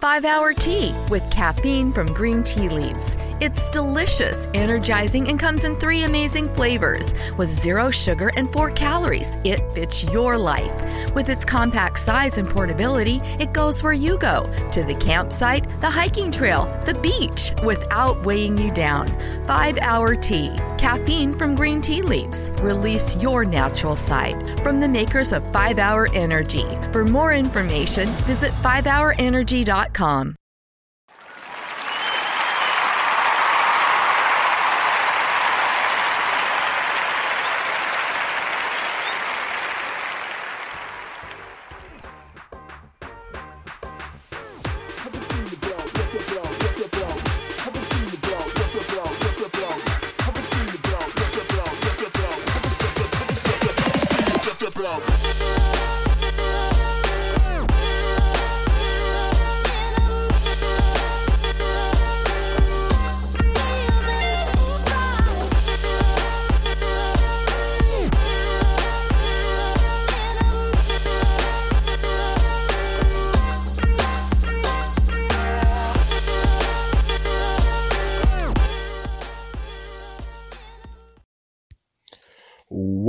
5 Hour Tea with caffeine from green tea leaves. It's delicious, energizing, and comes in three amazing flavors. With zero sugar and four calories, it fits your life. With its compact size and portability, it goes where you go to the campsite, the hiking trail, the beach without weighing you down. 5 Hour Tea. Caffeine from green tea leaves. Release your natural side. From the makers of 5 Hour Energy. For more information, visit 5hourenergy.com com.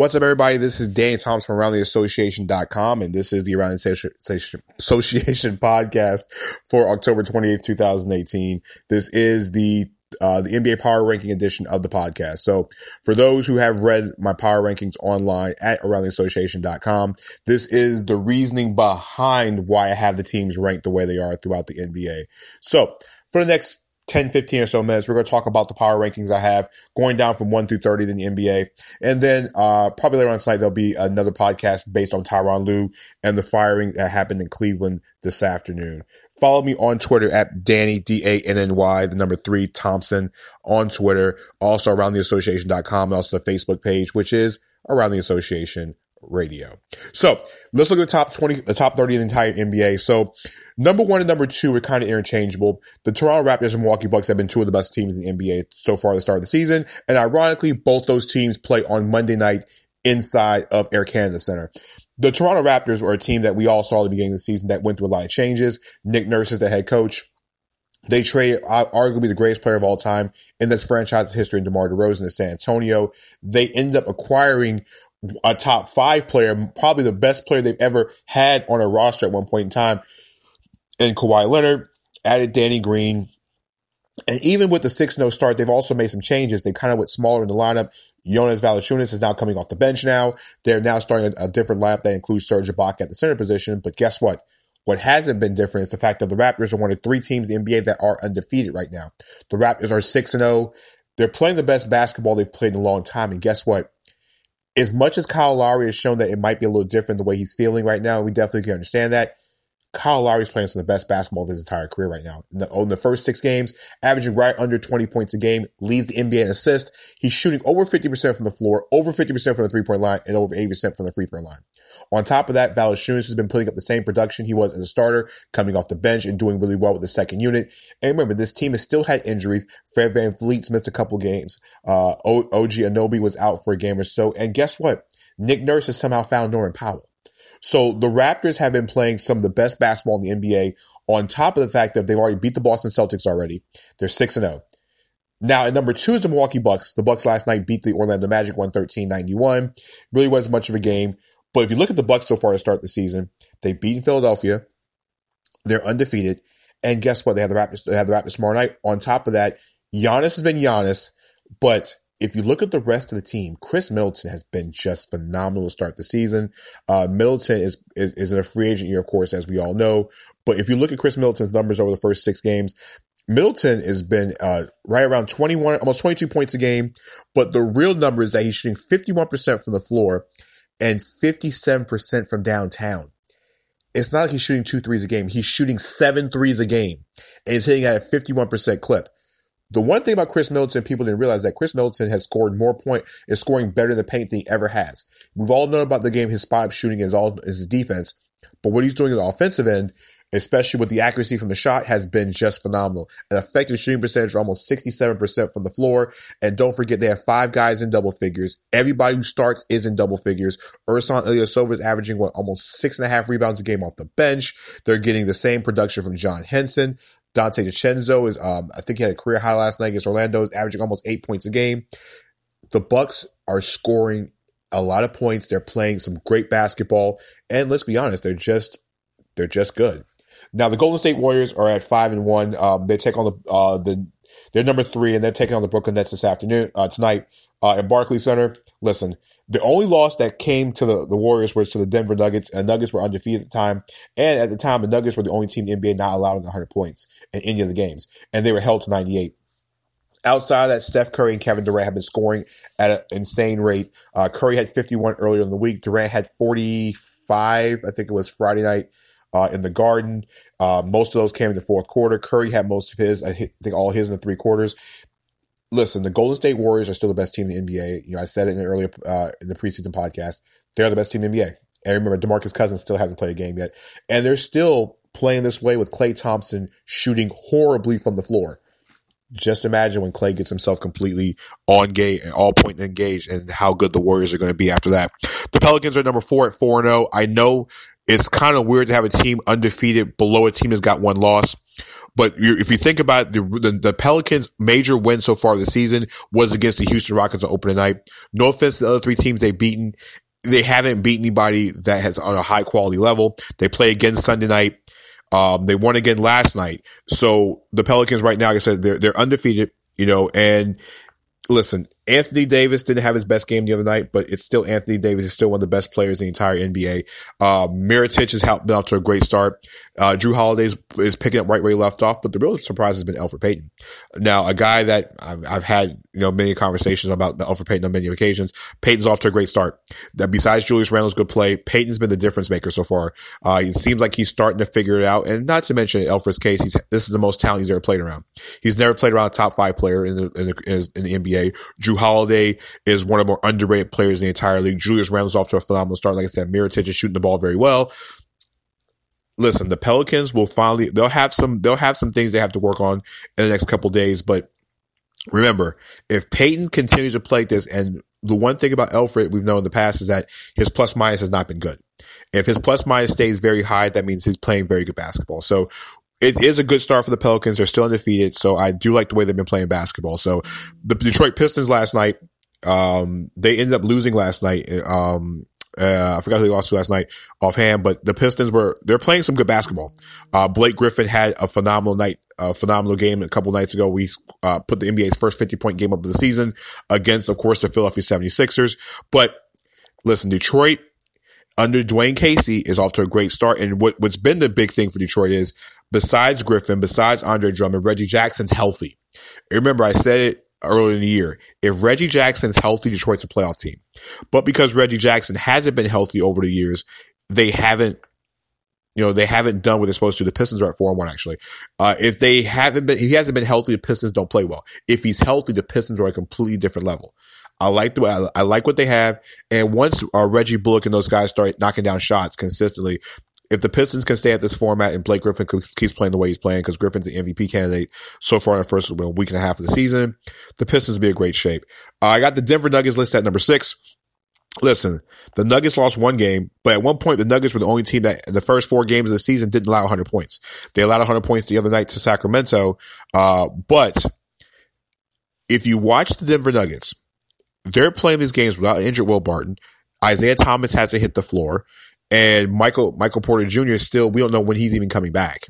What's up, everybody? This is Dan Thompson from AroundTheAssociation.com, and this is the Around the Association podcast for October 28th, 2018. This is the uh, the NBA Power Ranking edition of the podcast. So for those who have read my power rankings online at AroundTheAssociation.com, this is the reasoning behind why I have the teams ranked the way they are throughout the NBA. So for the next 10, 15 or so minutes, we're going to talk about the power rankings I have going down from 1 through 30 in the NBA. And then, uh, probably later on tonight, there'll be another podcast based on Tyronn Lue and the firing that happened in Cleveland this afternoon. Follow me on Twitter at Danny, D-A-N-N-Y, the number three Thompson on Twitter. Also around the association.com, also the Facebook page, which is around the association radio. So let's look at the top 20, the top 30 of the entire NBA. So number one and number two are kind of interchangeable. The Toronto Raptors and Milwaukee Bucks have been two of the best teams in the NBA so far at the start of the season. And ironically, both those teams play on Monday night inside of Air Canada Center. The Toronto Raptors were a team that we all saw at the beginning of the season that went through a lot of changes. Nick Nurse is the head coach. They traded uh, arguably the greatest player of all time in this franchise's history DeMar DeRozan to San Antonio. They ended up acquiring a top five player, probably the best player they've ever had on a roster at one point in time. And Kawhi Leonard added Danny Green. And even with the 6-0 start, they've also made some changes. They kind of went smaller in the lineup. Jonas Valanciunas is now coming off the bench now. They're now starting a, a different lineup that includes Serge Ibaka at the center position. But guess what? What hasn't been different is the fact that the Raptors are one of three teams in the NBA that are undefeated right now. The Raptors are 6 0. They're playing the best basketball they've played in a long time. And guess what? as much as Kyle Lowry has shown that it might be a little different the way he's feeling right now, we definitely can understand that. Kyle Lowry's playing some of the best basketball of his entire career right now. In the, in the, first six games, averaging right under 20 points a game, leads the NBA in assists. He's shooting over 50% from the floor, over 50% from the three point line, and over 80% from the free throw line. On top of that, Valanciunas has been putting up the same production he was as a starter, coming off the bench and doing really well with the second unit. And remember, this team has still had injuries. Fred VanVleet's missed a couple games. Uh, OG Anunoby was out for a game or so. And guess what? Nick Nurse has somehow found Norman Powell. So the Raptors have been playing some of the best basketball in the NBA on top of the fact that they've already beat the Boston Celtics already. They're 6 and 0. Now, at number two is the Milwaukee Bucks. The Bucks last night beat the Orlando Magic 113-91. Really wasn't much of a game. But if you look at the Bucks so far to start the season, they've beaten Philadelphia. They're undefeated. And guess what? They have the Raptors, they have the Raptors tomorrow night. On top of that, Giannis has been Giannis, but if you look at the rest of the team, Khris Middleton has been just phenomenal to start the season. Uh, Middleton is, is, is in a free agent year, of course, as we all know. But if you look at Khris Middleton's numbers over the first six games, Middleton has been uh, right around 21, almost 22 points a game. But the real number is that he's shooting 51% from the floor and 57% from downtown. it's not like he's shooting two threes a game. He's shooting seven threes a game and he's hitting at a 51% clip. The one thing about Khris Middleton, people didn't realize that Khris Middleton has scored more point, is scoring better in the paint than he ever has. We've all known about the game, his spot up shooting is all is his defense, but what he's doing on the offensive end, especially with the accuracy from the shot, has been just phenomenal. An effective shooting percentage of almost 67% from the floor. And don't forget, they have five guys in double figures. Everybody who starts is in double figures. Ersan Ilyasova is averaging what almost six and a half rebounds a game off the bench. They're getting the same production from John Henson. Donte DiVincenzo is, um, I think he had a career high last night against Orlando, is averaging almost eight points a game. The Bucks are scoring a lot of points. They're playing some great basketball, and let's be honest, they're just they're just good. Now the Golden State Warriors are at five and one. Um, they take on the uh, the they're number three, and they're taking on the Brooklyn Nets this afternoon uh, tonight uh, at Barclays Center. Listen, the only loss that came to the, the Warriors was to the Denver Nuggets, and Nuggets were undefeated at the time. And at the time, the Nuggets were the only team in the NBA not allowing 100 points in any of the games, and they were held to 98. Outside of that, Steph Curry and Kevin Durant have been scoring at an insane rate. Uh, Curry had 51 earlier in the week. Durant had 45, I think it was Friday night, uh, in the Garden. Uh, most of those came in the fourth quarter. Curry had most of his, I think all his in the three quarters listen, the Golden State Warriors are still the best team in the NBA. You know, I said it in the earlier uh, in the preseason podcast. They're the best team in the NBA. And remember, DeMarcus Cousins still hasn't played a game yet, and they're still playing this way with Klay Thompson shooting horribly from the floor. Just imagine when Klay gets himself completely on and all point engaged and how good the Warriors are going to be after that. The Pelicans are number four at 4 0. I know it's kind of weird to have a team undefeated below a team that's got one loss. But if you think about the, the, the Pelicans' major win so far this season was against the Houston Rockets on opening night. No offense to the other three teams they've beaten. They haven't beat anybody that has on a high quality level. They play again Sunday night. Um, they won again last night. So the Pelicans right now, like I said, they're, they're undefeated, you know, and listen, Anthony Davis didn't have his best game the other night, but it's still Anthony Davis is still one of the best players in the entire NBA. Uh, Mirotic has helped out to a great start. Uh, Jrue Holiday is picking up right where he left off, but the real surprise has been Elfrid Payton. Now, a guy that I've, I've, had, you know, many conversations about Elfrid Payton on many occasions. Payton's off to a great start. That besides Julius Randle's good play, Payton's been the difference maker so far. Uh, it seems like he's starting to figure it out. And not to mention Elfrid's case, he's, this is the most talent he's ever played around. He's never played around a top five player in the, in the, in the NBA. Jrue Holiday is one of the more underrated players in the entire league. Julius Randle's off to a phenomenal start. Like I said, Mirotic is shooting the ball very well listen, the Pelicans will finally, they'll have some, they'll have some things they have to work on in the next couple days. But remember, if Payton continues to play this, and the one thing about Elfrid we've known in the past is that his plus minus has not been good. If his plus minus stays very high, that means he's playing very good basketball. So it is a good start for the Pelicans. They're still undefeated. So I do like the way they've been playing basketball. So the Detroit Pistons last night, um, they ended up losing last night. Um, uh, I forgot who they lost to last night offhand, but the Pistons were, they're playing some good basketball. Uh, Blake Griffin had a phenomenal night, a phenomenal game a couple nights ago. We, uh, put the NBA's first 50 point game up of the season against, of course, the Philadelphia 76ers. But listen, Detroit under Dwane Casey is off to a great start. And what, what's been the big thing for Detroit is besides Griffin, besides Andre Drummond, Reggie Jackson's healthy. Remember, I said it earlier in the year. If Reggie Jackson's healthy, Detroit's a playoff team. But because Reggie Jackson hasn't been healthy over the years, they haven't, you know, they haven't done what they're supposed to. The Pistons are at four and one, actually. Uh, if they haven't been, he hasn't been healthy, the Pistons don't play well. If he's healthy, the Pistons are a completely different level. I like the I, I like what they have. And once uh, Reggie Bullock and those guys start knocking down shots consistently, if the Pistons can stay at this format and Blake Griffin keeps playing the way he's playing, because Griffin's the MVP candidate so far in the first week and a half of the season, the Pistons be in great shape. Uh, I got the Denver Nuggets list at number six. Listen, the Nuggets lost one game, but at one point the Nuggets were the only team that in the first four games of the season didn't allow 100 points. They allowed 100 points the other night to Sacramento. Uh, but if you watch the Denver Nuggets, they're playing these games without injured Will Barton. Isaiah Thomas hasn't hit the floor. And Michael, Michael Porter Jr. is still, we don't know when he's even coming back.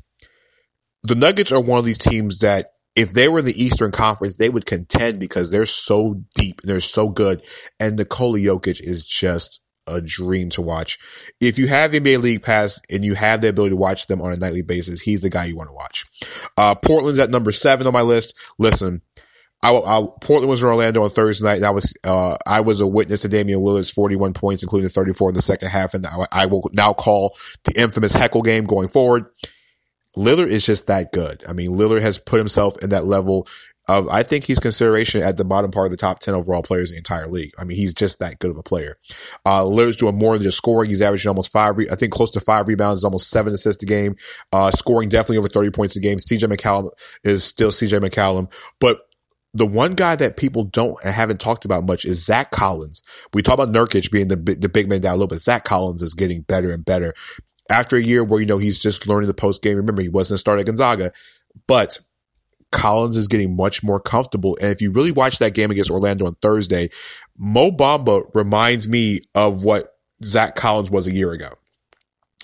The Nuggets are one of these teams that if they were the Eastern Conference, they would contend because they're so deep they're so good. And Nikola Jokic is just a dream to watch. If you have NBA League Pass and you have the ability to watch them on a nightly basis, he's the guy you want to watch. Uh, Portland's at number seven on my list. Listen, I, I, Portland was in Orlando on Thursday night. And I was, uh, I was a witness to Damian Lillard's 41 points, including 34 in the second half. And I, I will now call the infamous heckle game going forward. Lillard is just that good. I mean, Lillard has put himself in that level of, I think he's consideration at the bottom part of the top 10 overall players in the entire league. I mean, he's just that good of a player. Uh, Lillard's doing more than just scoring. He's averaging almost five, re- I think close to five rebounds, almost seven assists a game, uh, scoring definitely over 30 points a game. CJ McCollum is still CJ McCollum, but the one guy that people don't and haven't talked about much is Zach Collins. We talk about Nurkic being the the big man down low, but Zach Collins is getting better and better. After a year where you know he's just learning the post game. Remember, he wasn't a starter at Gonzaga, but Collins is getting much more comfortable. And if you really watch that game against Orlando on Thursday, Mo Bamba reminds me of what Zach Collins was a year ago.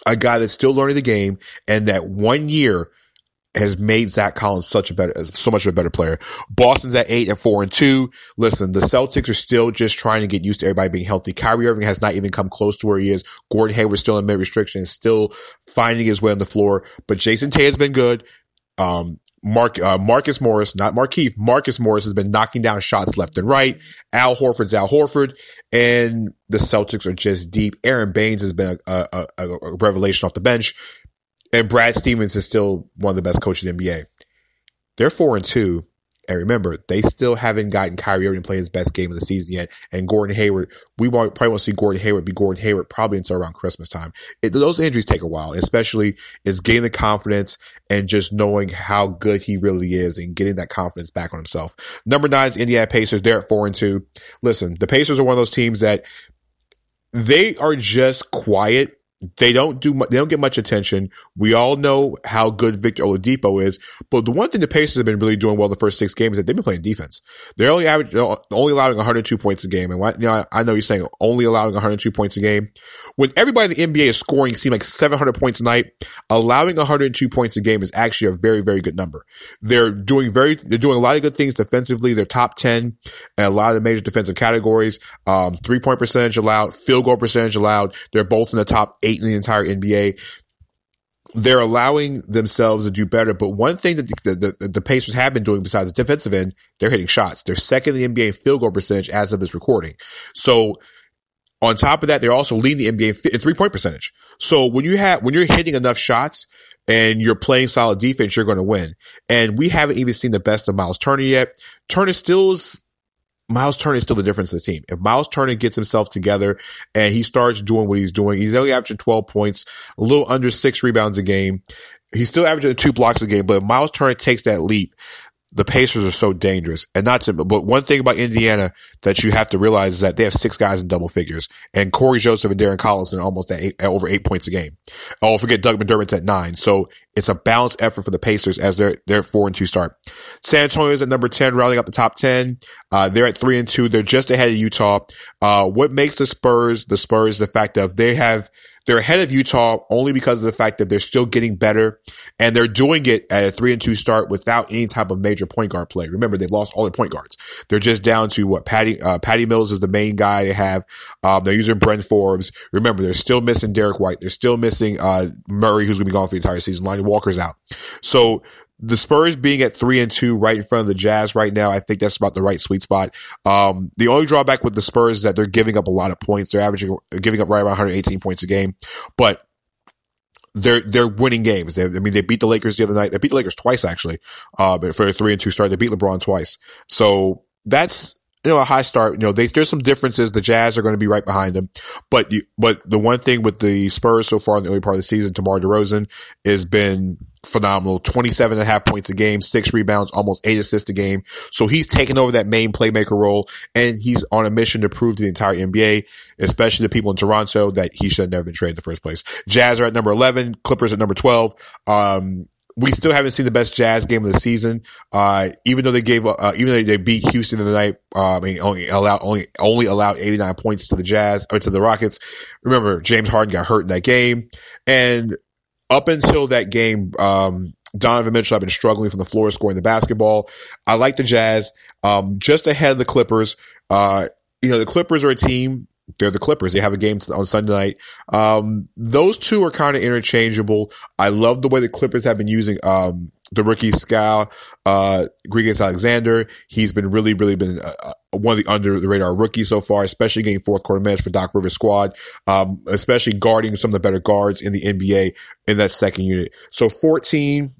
A guy that's still learning the game and that one year has made Zach Collins such a better, so much of a better player. Boston's at eight and four and two. Listen, the Celtics are still just trying to get used to everybody being healthy. Kyrie Irving has not even come close to where he is. Gordon Hayward's still in mid restriction, still finding his way on the floor. But Jayson Tatum's been good. Um, Mark, uh, Marcus Morris, not Markieff, Marcus Morris has been knocking down shots left and right. Al Horford's Al Horford and the Celtics are just deep. Aron Baynes has been a, a, a revelation off the bench and Brad Stevens is still one of the best coaches in the NBA. They're four and two. And remember, they still haven't gotten Kyrie Irving to play his best game of the season yet. And Gordon Hayward, we probably won't see Gordon Hayward be Gordon Hayward probably until around Christmas time. It, those injuries take a while, especially is gaining the confidence and just knowing how good he really is and getting that confidence back on himself. Number nine is Indiana Pacers. They're at four and two. Listen, the Pacers are one of those teams that they are just quiet they don't do, they don't get much attention. We all know how good Victor Oladipo is, but the one thing the Pacers have been really doing well the first six games is that they've been playing defense. They're only average, only allowing 102 points a game. And you know, I know you're saying only allowing 102 points a game. When everybody in the NBA is scoring, seem like 700 points a night, allowing 102 points a game is actually a very, very good number. They're doing very, they're doing a lot of good things defensively. They're top 10 in a lot of the major defensive categories. Um, three point percentage allowed, field goal percentage allowed. They're both in the top eight in the entire NBA. They're allowing themselves to do better. But one thing that the, the, the, Pacers have been doing besides the defensive end, they're hitting shots. They're second in the NBA field goal percentage as of this recording. So on top of that, they're also leading the NBA in three point percentage. So when you have, when you're hitting enough shots, and you're playing solid defense, you're going to win. And we haven't even seen the best of Miles Turner yet. Turner still is Miles Turner is still the difference in the team. If Miles Turner gets himself together and he starts doing what he's doing, he's only averaging 12 points, a little under six rebounds a game. He's still averaging two blocks a game, but Miles Turner takes that leap, the Pacers are so dangerous. And not to, but one thing about Indiana that you have to realize is that they have six guys in double figures and Cory Joseph and Darren Collison almost at, eight, at over eight points a game. Oh, forget Doug McDermott's at nine. So it's a balanced effort for the Pacers as they're, they're four and two start. San Antonio is at number 10, rounding up the top 10. Uh, they're at three and two. They're just ahead of Utah. Uh, what makes the Spurs, the Spurs, the fact that they have, they're ahead of Utah only because of the fact that they're still getting better and they're doing it at a three and two start without any type of major point guard play. Remember, they've lost all their point guards. They're just down to what Patty, uh, Patty Mills is the main guy they have. Um, they're using Bryn Forbes. Remember, they're still missing Derrick White. They're still missing, uh, Murray, who's going to be gone for the entire season. Lonnie Walker's out. So the Spurs being at three and two right in front of the Jazz right now, I think that's about the right sweet spot. Um, the only drawback with the Spurs is that they're giving up a lot of points. They're averaging, giving up right around 118 points a game, but they're, they're winning games. They, I mean, they beat the Lakers the other night. They beat the Lakers twice, actually. Uh, but for a three and two start, they beat LeBron twice. So that's, you know, a high start. You know, they, there's some differences. The Jazz are going to be right behind them. But you, but the one thing with the Spurs so far in the early part of the season, DeMar DeRozan has been phenomenal. 27 and a half points a game, six rebounds, almost eight assists a game. So he's taken over that main playmaker role and he's on a mission to prove to the entire NBA, especially the people in Toronto that he should have never been traded in the first place. Jazz are at number 11, Clippers at number 12. Um, we still haven't seen the best Jazz game of the season. Uh, even though they gave, uh, even though they beat Houston in the night, uh, mean, only allowed, only, only allowed 89 points to the Jazz, or to the Rockets. Remember, James Harden got hurt in that game. And up until that game, um, Donovan Mitchell have been struggling from the floor scoring the basketball. I like the Jazz, um, just ahead of the Clippers. Uh, you know, the Clippers are a team. They're the Clippers. They have a game on Sunday night. Um, those two are kind of interchangeable. I love the way the Clippers have been using, um, the rookie Skal, uh, Gilgeous-Alexander. He's been really, really been uh, one of the under the radar rookies so far, especially getting fourth quarter minutes for Doc Rivers squad, um, especially guarding some of the better guards in the NBA in that second unit. So 14,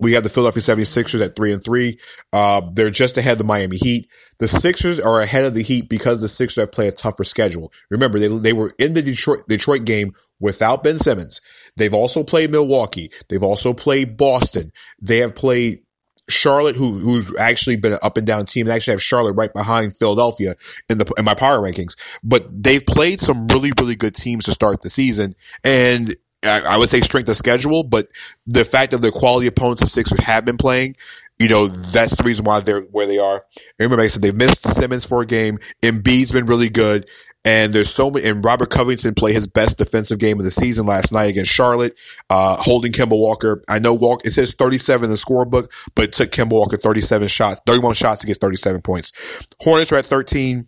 we have the Philadelphia 76ers at three and three. Uh, they're just ahead of the Miami Heat. The Sixers are ahead of the Heat because the Sixers have played a tougher schedule. Remember, they, they were in the Detroit, Detroit game without Ben Simmons. They've also played Milwaukee. They've also played Boston. They have played Charlotte, who who's actually been an up and down team, and actually have Charlotte right behind Philadelphia in the in my power rankings. But they've played some really really good teams to start the season, and I, would say strength of schedule, but the fact of the quality opponents the Sixers have been playing, you know, that's the reason why they're where they are. And remember, I said they've missed Simmons for a game. Embiid's been really good. And there's so many, and Robert Covington played his best defensive game of the season last night against Charlotte, uh, holding Kemba Walker. I know Walker, it says 37 in the scorebook, but it took Kemba Walker 37 shots, 31 shots to get 37 points. Hornets are at 13.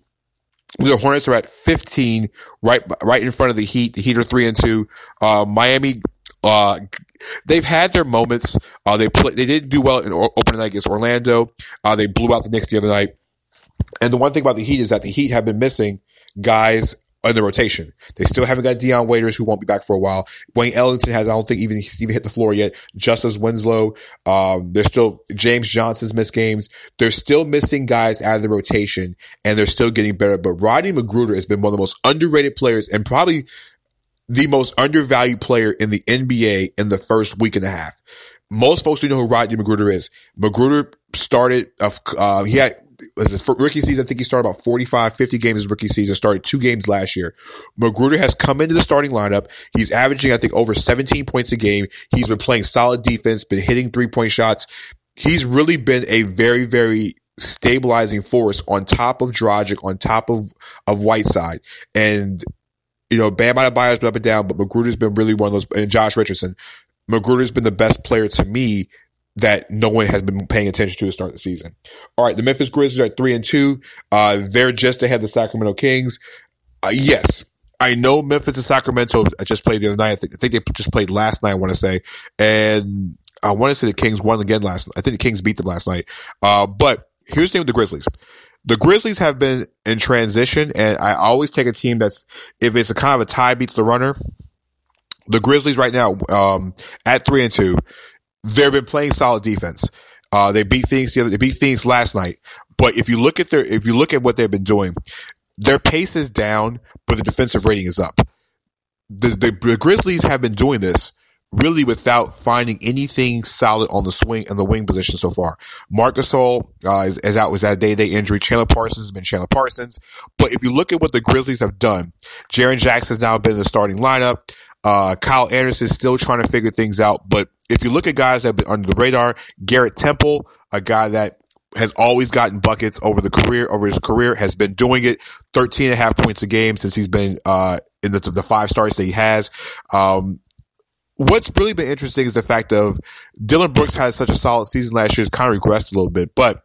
The Hornets are at 15, right, right in front of the Heat. The Heat are three and two. Uh, Miami, uh, they've had their moments. Uh, they play, they didn't do well in opening night against Orlando. Uh, they blew out the Knicks the other night. And the one thing about the Heat is that the Heat have been missing guys in the rotation. They still haven't got Dion Waiters, who won't be back for a while. Wayne Ellington has, I don't think even he's even hit the floor yet. Justice Winslow. Um, they're still James Johnson's missed games. They're still missing guys out of the rotation, and they're still getting better. But Rodney McGruder has been one of the most underrated players, and probably the most undervalued player in the NBA in the first week and a half. Most folks do know who Rodney McGruder is. McGruder started, uh, he had was his rookie season. I think he started about 45, 50 games his rookie season, started two games last year. McGruder has come into the starting lineup. He's averaging, I think, over 17 points a game. He's been playing solid defense, been hitting three point shots. He's really been a very, very stabilizing force on top of Dragic, on top of, of Whiteside. And, you know, Bam Adebayo's been up and down, but McGruder's been really one of those, and Josh Richardson. McGruder's been the best player to me that no one has been paying attention to to start the season. All right, the Memphis Grizzlies are three and two. Uh, they're just ahead of the Sacramento Kings. Uh, yes, I know Memphis and Sacramento I just played the other night. I think, I think they just played last night, I want to say. And I want to say the Kings won again last. I think the Kings beat them last night. Uh, but here's the thing with the Grizzlies. The Grizzlies have been in transition, and I always take a team that's, if it's a kind of a tie beats the runner, the Grizzlies right now, um, at three and two, they've been playing solid defense. Uh, they beat Phoenix the other, they beat Phoenix last night. But if you look at their, if you look at what they've been doing, their pace is down, but the defensive rating is up. The, the, the Grizzlies have been doing this really without finding anything solid on the swing and the wing position so far. Marc Gasol uh, is, is out with that day-to-day injury. Chandler Parsons has been Chandler Parsons. But if you look at what the Grizzlies have done, Jaren Jackson has now been in the starting lineup. Uh, Kyle Anderson is still trying to figure things out. But if you look at guys that have been under the radar, Garrett Temple, a guy that has always gotten buckets over the career, over his career, has been doing it 13 and a half points a game since he's been, uh, in the, the five starts that he has. Um, what's really been interesting is the fact of Dillon Brooks had such a solid season last year, has kind of regressed a little bit, but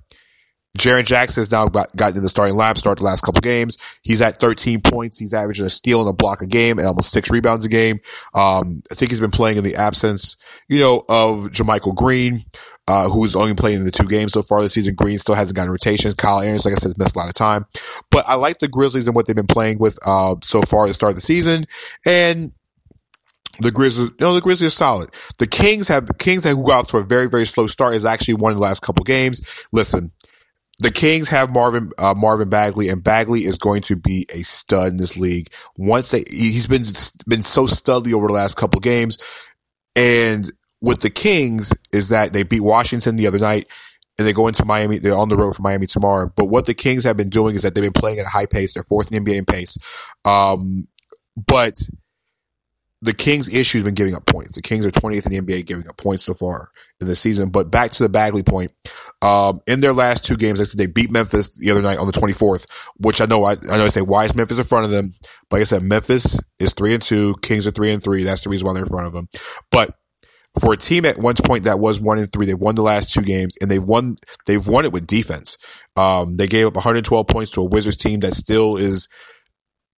Jaren Jackson has now got, gotten in the starting lineup, started the last couple games. He's at 13 points. He's averaging a steal and a block a game and almost six rebounds a game. Um, I think he's been playing in the absence, you know, of JaMychal Green, uh, who's only playing in the two games so far this season. Green still hasn't gotten rotations. Kyle Aaron's, like I said, missed a lot of time. But I like the Grizzlies and what they've been playing with, uh, so far at the start of the season. And the Grizzlies, no, the Grizzlies are solid. The Kings have, Kings have who got to a very, very slow start is actually won the last couple games. Listen, the Kings have Marvin uh, Marvin Bagley, and Bagley is going to be a stud in this league. Once they, he's been been so studly over the last couple games, and with the Kings is that they beat Washington the other night, and they go into Miami. They're on the road for Miami tomorrow. But what the Kings have been doing is that they've been playing at a high pace. They're fourth in NBA in pace, um, but the Kings issue has been giving up points. The Kings are 20th in the NBA giving up points so far in the season. But back to the Bagley point, um, in their last two games, I said they beat Memphis the other night on the 24th, which I know, I, I know I say, why is Memphis in front of them? But like I said, Memphis is three and two, Kings are three and three. That's the reason why they're in front of them. But for a team at one point that was one and three, they've won the last two games and they've won, they've won it with defense. Um, they gave up 112 points to a Wizards team that still is,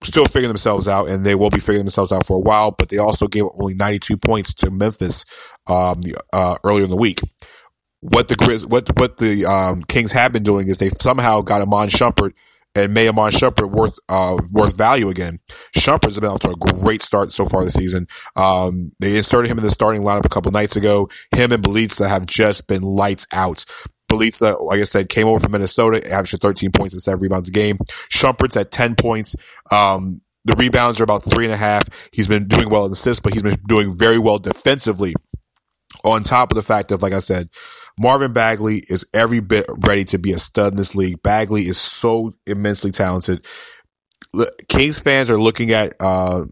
still figuring themselves out, and they will be figuring themselves out for a while. But they also gave only 92 points to Memphis um, uh, earlier in the week. What the Grizz, what what the um, Kings have been doing is they somehow got Iman Shumpert and made Iman Shumpert worth uh, worth value again. Shumpert's been off to a great start so far this season. Um, they inserted him in the starting lineup a couple nights ago. Him and Bjelica have just been lights out. Bjelica, like I said, came over from Minnesota, averaged 13 points and seven rebounds a game. Shumpert's at 10 points. Um, the rebounds are about three and a half. He's been doing well in assists, but he's been doing very well defensively. On top of the fact of, like I said, Marvin Bagley is every bit ready to be a stud in this league. Bagley is so immensely talented. Kings fans are looking at, uh,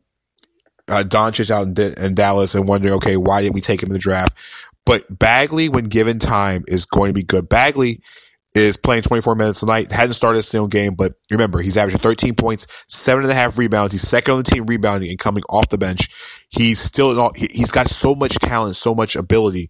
uh, Doncic out in, in Dallas and wondering, okay, why did we take him in the draft? But Bagley, when given time, is going to be good. Bagley is playing 24 minutes tonight. Hasn't started a single game, but remember, he's averaging 13 points, seven and a half rebounds. He's second on the team rebounding and coming off the bench. He's still, he's got so much talent, so much ability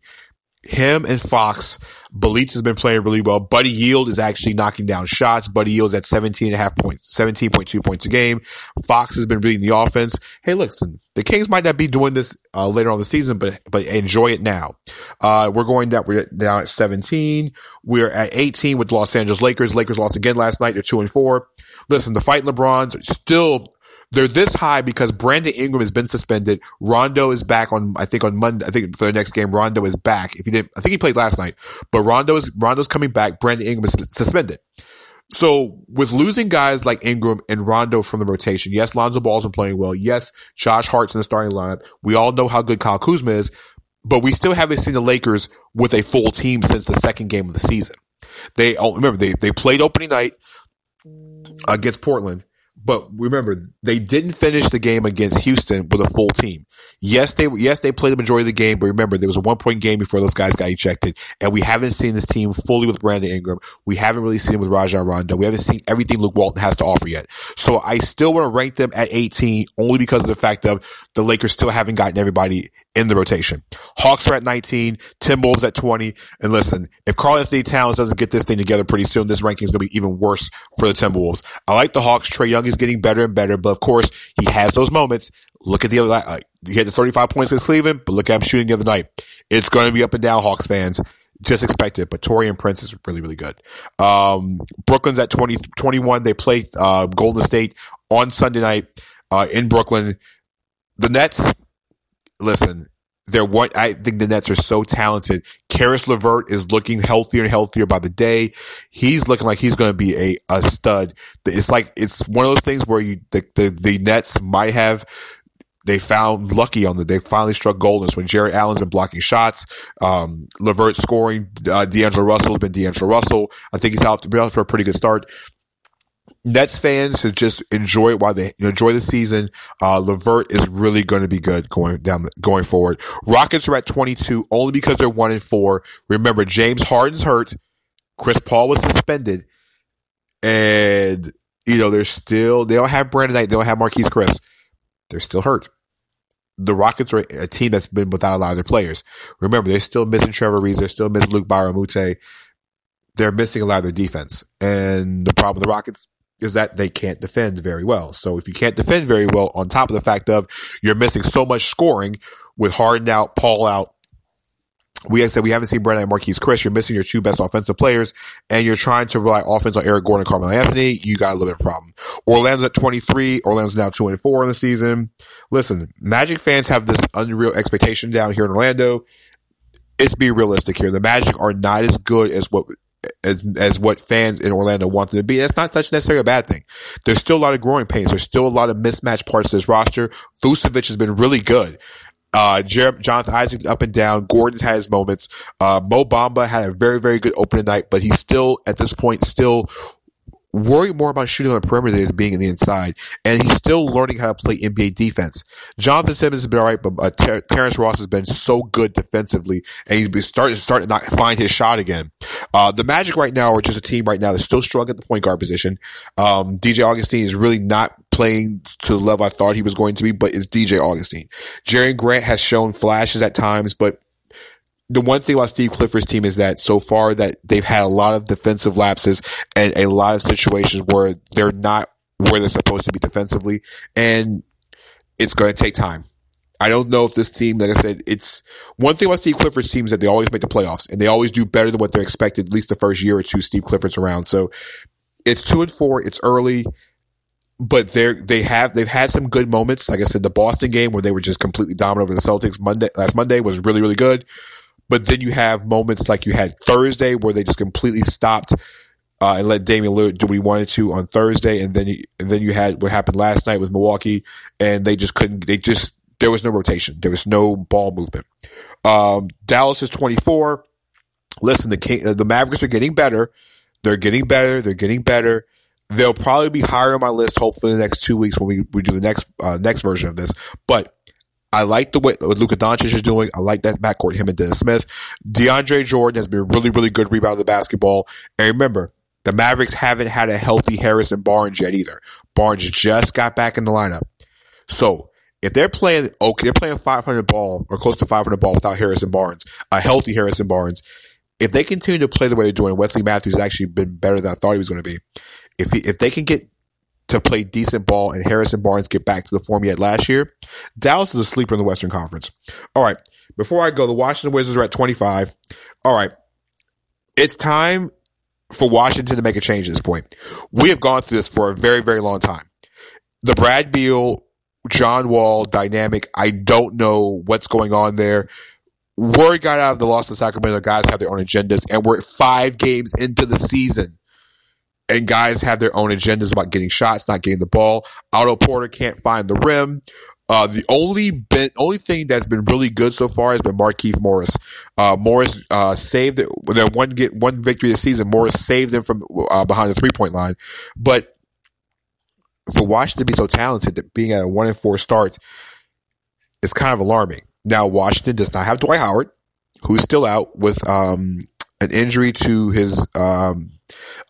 him and Fox, Bjelica has been playing really well. Buddy Hield is actually knocking down shots. Buddy Hield's at 17 and a half points, 17.2 points a game. Fox has been reading the offense. Hey, listen, the Kings might not be doing this uh, later on the season, but but enjoy it now. Uh, we're going down. We're down at 17. We're at 18 with Los Angeles Lakers. Lakers lost again last night. They're two and four. Listen, the fight LeBron's still they're this high because Brandon Ingram has been suspended. Rondo is back on, I think on Monday, I think for the next game, Rondo is back. If he didn't, I think he played last night, but Rondo is, Rondo's coming back. Brandon Ingram is suspended. So with losing guys like Ingram and Rondo from the rotation, yes, Lonzo Ball's been playing well. Yes, Josh Hart's in the starting lineup. We all know how good Kyle Kuzma is, but we still haven't seen the Lakers with a full team since the second game of the season. They, oh, remember, they, they played opening night against Portland but remember, they didn't finish the game against Houston with a full team. Yes, they, yes, they played the majority of the game, but remember, there was a one point game before those guys got ejected, and we haven't seen this team fully with Brandon Ingram. We haven't really seen it with Rajon Rondo. We haven't seen everything Luke Walton has to offer yet. So I still want to rank them at 18 only because of the fact of the Lakers still haven't gotten everybody in the rotation. Hawks are at 19, Timberwolves at 20. And listen, if Karl-Anthony Towns doesn't get this thing together pretty soon, this ranking is going to be even worse for the Timberwolves. I like the Hawks. Trae Young is getting better and better, but of course, he has those moments. Look at the other, uh, he had the 35 points against Cleveland, but look at him shooting the other night. It's going to be up and down, Hawks fans. Just expect it, but Taurean Prince is really, really good. Um, Brooklyn's at 20, 21. They play, uh, Golden State on Sunday night, uh, in Brooklyn. The Nets, listen, they're what I think the Nets are so talented. Caris LeVert is looking healthier and healthier by the day. He's looking like he's going to be a, a stud. It's like, it's one of those things where you, the, the, the Nets might have, they found lucky on the, they finally struck gold. when Jarrett Allen's been blocking shots. Um, LeVert scoring, uh, D'Angelo Russell's been D'Angelo Russell. I think he's out to be off for a pretty good start. Nets fans should just enjoy it while they enjoy the season. Uh, LeVert is really going to be good going down, going forward. Rockets are at 22 only because they're one and four. Remember, James Harden's hurt. Chris Paul was suspended and, you know, they're still, they don't have Brandon Knight. They don't have Marquese Chriss. They're still hurt. The Rockets are a team that's been without a lot of their players. Remember, they're still missing Trevor Ariza. They're still missing Luke Moute. They're missing a lot of their defense. And the problem with the Rockets, is that they can't defend very well. So if you can't defend very well, on top of the fact of you're missing so much scoring with Harden out, Paul out, we said we haven't seen Brandon Marquese Chriss. You're missing your two best offensive players, and you're trying to rely offense on Eric Gordon and Carmelo Anthony. You got a little bit of problem. Orlando's at 23. Orlando's now two and four in the season. Listen, Magic fans have this unreal expectation down here in Orlando. It's be realistic here. The Magic are not as good as what as as what fans in Orlando want them to be. That's not such necessarily a bad thing. There's still a lot of growing pains. There's still a lot of mismatched parts of this roster. Vucevic has been really good. Uh, Jer- Jonathan Isaac up and down. Gordon's had his moments. Uh, Mo Bamba had a very, very good opening night, but he's still, at this point, still worry more about shooting on the perimeter than being in the inside. And he's still learning how to play NBA defense. Jonathan Simmons has been alright, but uh, Ter- Terrence Ross has been so good defensively, and he's been starting starting to not find his shot again. Uh, the Magic right now are just a team right now that's still struggling at the point guard position. Um, DJ Augustine is really not playing to the level I thought he was going to be, but it's DJ Augustine. Jerami Grant has shown flashes at times, but the one thing about Steve Clifford's team is that so far that they've had a lot of defensive lapses and a lot of situations where they're not where they're supposed to be defensively. And it's going to take time. I don't know if this team, like I said, it's one thing about Steve Clifford's team is that they always make the playoffs and they always do better than what they're expected, at least the first year or two Steve Clifford's around. So it's two and four. It's early, but they're, they have, they've had some good moments. Like I said, the Boston game where they were just completely dominant over the Celtics Monday, last Monday was really, really good. But then you have moments like you had Thursday where they just completely stopped uh, and let Damian Lillard do what he wanted to on Thursday. And then and then you had what happened last night with Milwaukee and they just couldn't, they just, there was no rotation. There was no ball movement. Um, Dallas is 24. Listen, the King, the Mavericks are getting better. They're getting better. They're getting better. They'll probably be higher on my list, hopefully in the next two weeks when we, we do the next, uh, next version of this. But I like the way what Luka Doncic is doing. I like that backcourt, him and Dennis Smith. DeAndre Jordan has been really, really good rebounding the basketball. And remember, the Mavericks haven't had a healthy Harrison Barnes yet either. Barnes just got back in the lineup. So if they're playing, okay, they're playing 500 ball or close to 500 ball without Harrison Barnes, a healthy Harrison Barnes. If they continue to play the way they're doing, Wesley Matthews has actually been better than I thought he was going to be. If he, if they can get to play decent ball and Harrison Barnes get back to the form he had last year, Dallas is a sleeper in the Western Conference. All right. Before I go, the Washington Wizards are at 25. All right. It's time for Washington to make a change at this point. We have gone through this for a very, very long time. The Brad Beal John Wall dynamic. I don't know what's going on there. Word got out of the loss to Sacramento. Guys have their own agendas, and we're five games into the season. And guys have their own agendas about getting shots, not getting the ball. Otto Porter can't find the rim. Uh, the only been, only thing that's been really good so far has been Markieff Morris. Uh, Morris, uh, saved. Their one get, one victory this season, Morris saved them from, uh, behind the three point line. But for Washington to be so talented that being at a one and four start is kind of alarming. Now, Washington does not have Dwight Howard, who's still out with, um, an injury to his, um,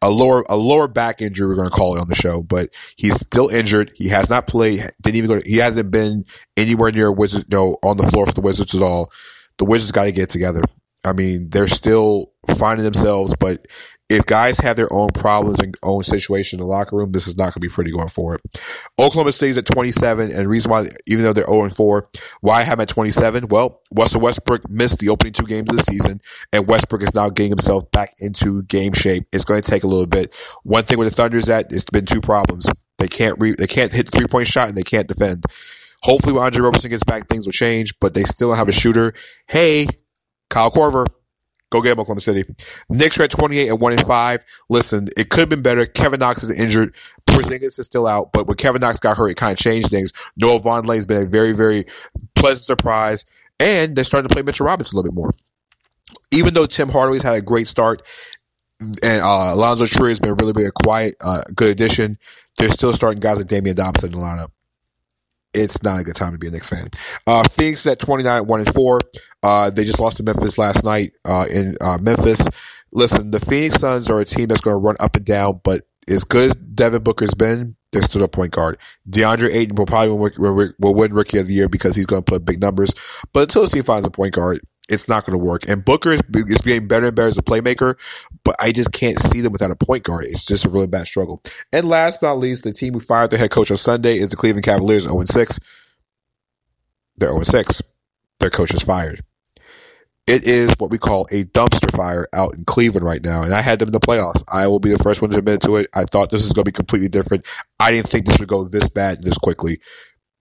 a lower, a lower back injury, we're going to call it on the show, but he's still injured. He has not played, didn't even go, to, he hasn't been anywhere near Wizards, no, on the floor for the Wizards at all. The Wizards got to get together. I mean, they're still finding themselves, but if guys have their own problems and own situation in the locker room, this is not going to be pretty going forward. Oklahoma City's at 27, and the reason why, even though they're 0 and 4, why I have them at 27? Well, Russell Westbrook missed the opening two games of the season, and Westbrook is now getting himself back into game shape. It's going to take a little bit. One thing with the Thunder is that it's been two problems. They can't re- they can't hit three point shot and they can't defend. Hopefully, when Andre Roberson gets back, things will change, but they still have a shooter. Hey, Kyle Korver, Go get him, Oklahoma City. Knicks are at 28 and 1 and 5. Listen, it could have been better. Kevin Knox is injured. Porzingis is still out, but when Kevin Knox got hurt, it kind of changed things. Noah Vonleh has been a very, very pleasant surprise. And they're starting to play Mitchell Robinson a little bit more. Even though Tim Hardaway's had a great start, and uh, Alonzo Trier has been really, really quiet, uh, good addition. They're still starting guys like Damyean Dotson in the lineup it's not a good time to be a Knicks fan. Uh, Phoenix at 29, 1 and 4. Uh, they just lost to Memphis last night, uh, in, uh, Memphis. Listen, the Phoenix Suns are a team that's going to run up and down, but as good as Devin Booker's been, they're still a point guard. DeAndre Ayton will probably win, will win Rookie of the Year because he's going to put big numbers. But until this team finds a point guard, it's not going to work. And Booker is, is getting better and better as a playmaker, but I just can't see them without a point guard. It's just a really bad struggle. And last but not least, the team who fired their head coach on Sunday is the Cleveland Cavaliers 0-6. They're 0-6. Their coach is fired. It is what we call a dumpster fire out in Cleveland right now. And I had them in the playoffs. I will be the first one to admit to it. I thought this was going to be completely different. I didn't think this would go this bad this quickly.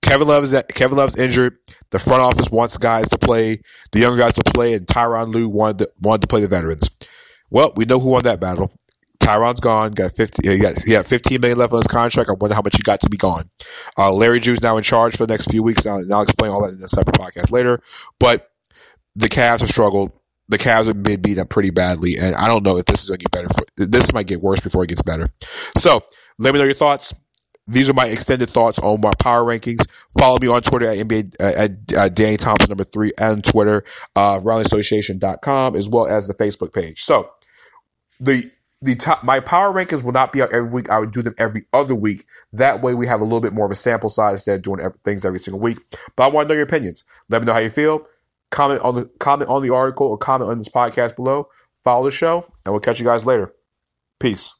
Kevin Love is Kevin Love's injured. The front office wants guys to play, the younger guys to play, and Tyronn Lue wanted to, wanted to play the veterans. Well, we know who won that battle. Tyronn's gone. Got fifty. He got, he got fifteen million left on his contract. I wonder how much he got to be gone. Uh, Larry Drew's now in charge for the next few weeks. and I'll explain all that in a separate podcast later. But the Cavs have struggled. The Cavs have been beat up pretty badly, and I don't know if this is going to get better. For, this might get worse before it gets better. So let me know your thoughts. These are my extended thoughts on my power rankings. Follow me on Twitter at NBA, uh, at, uh, Danny Thompson number three and Twitter, uh, RoundAssociation.com as well as the Facebook page. So the, the top, my power rankings will not be out every week. I would do them every other week. That way we have a little bit more of a sample size instead of doing things every single week. But I want to know your opinions. Let me know how you feel. Comment on the, comment on the article or comment on this podcast below. Follow the show and we'll catch you guys later. Peace.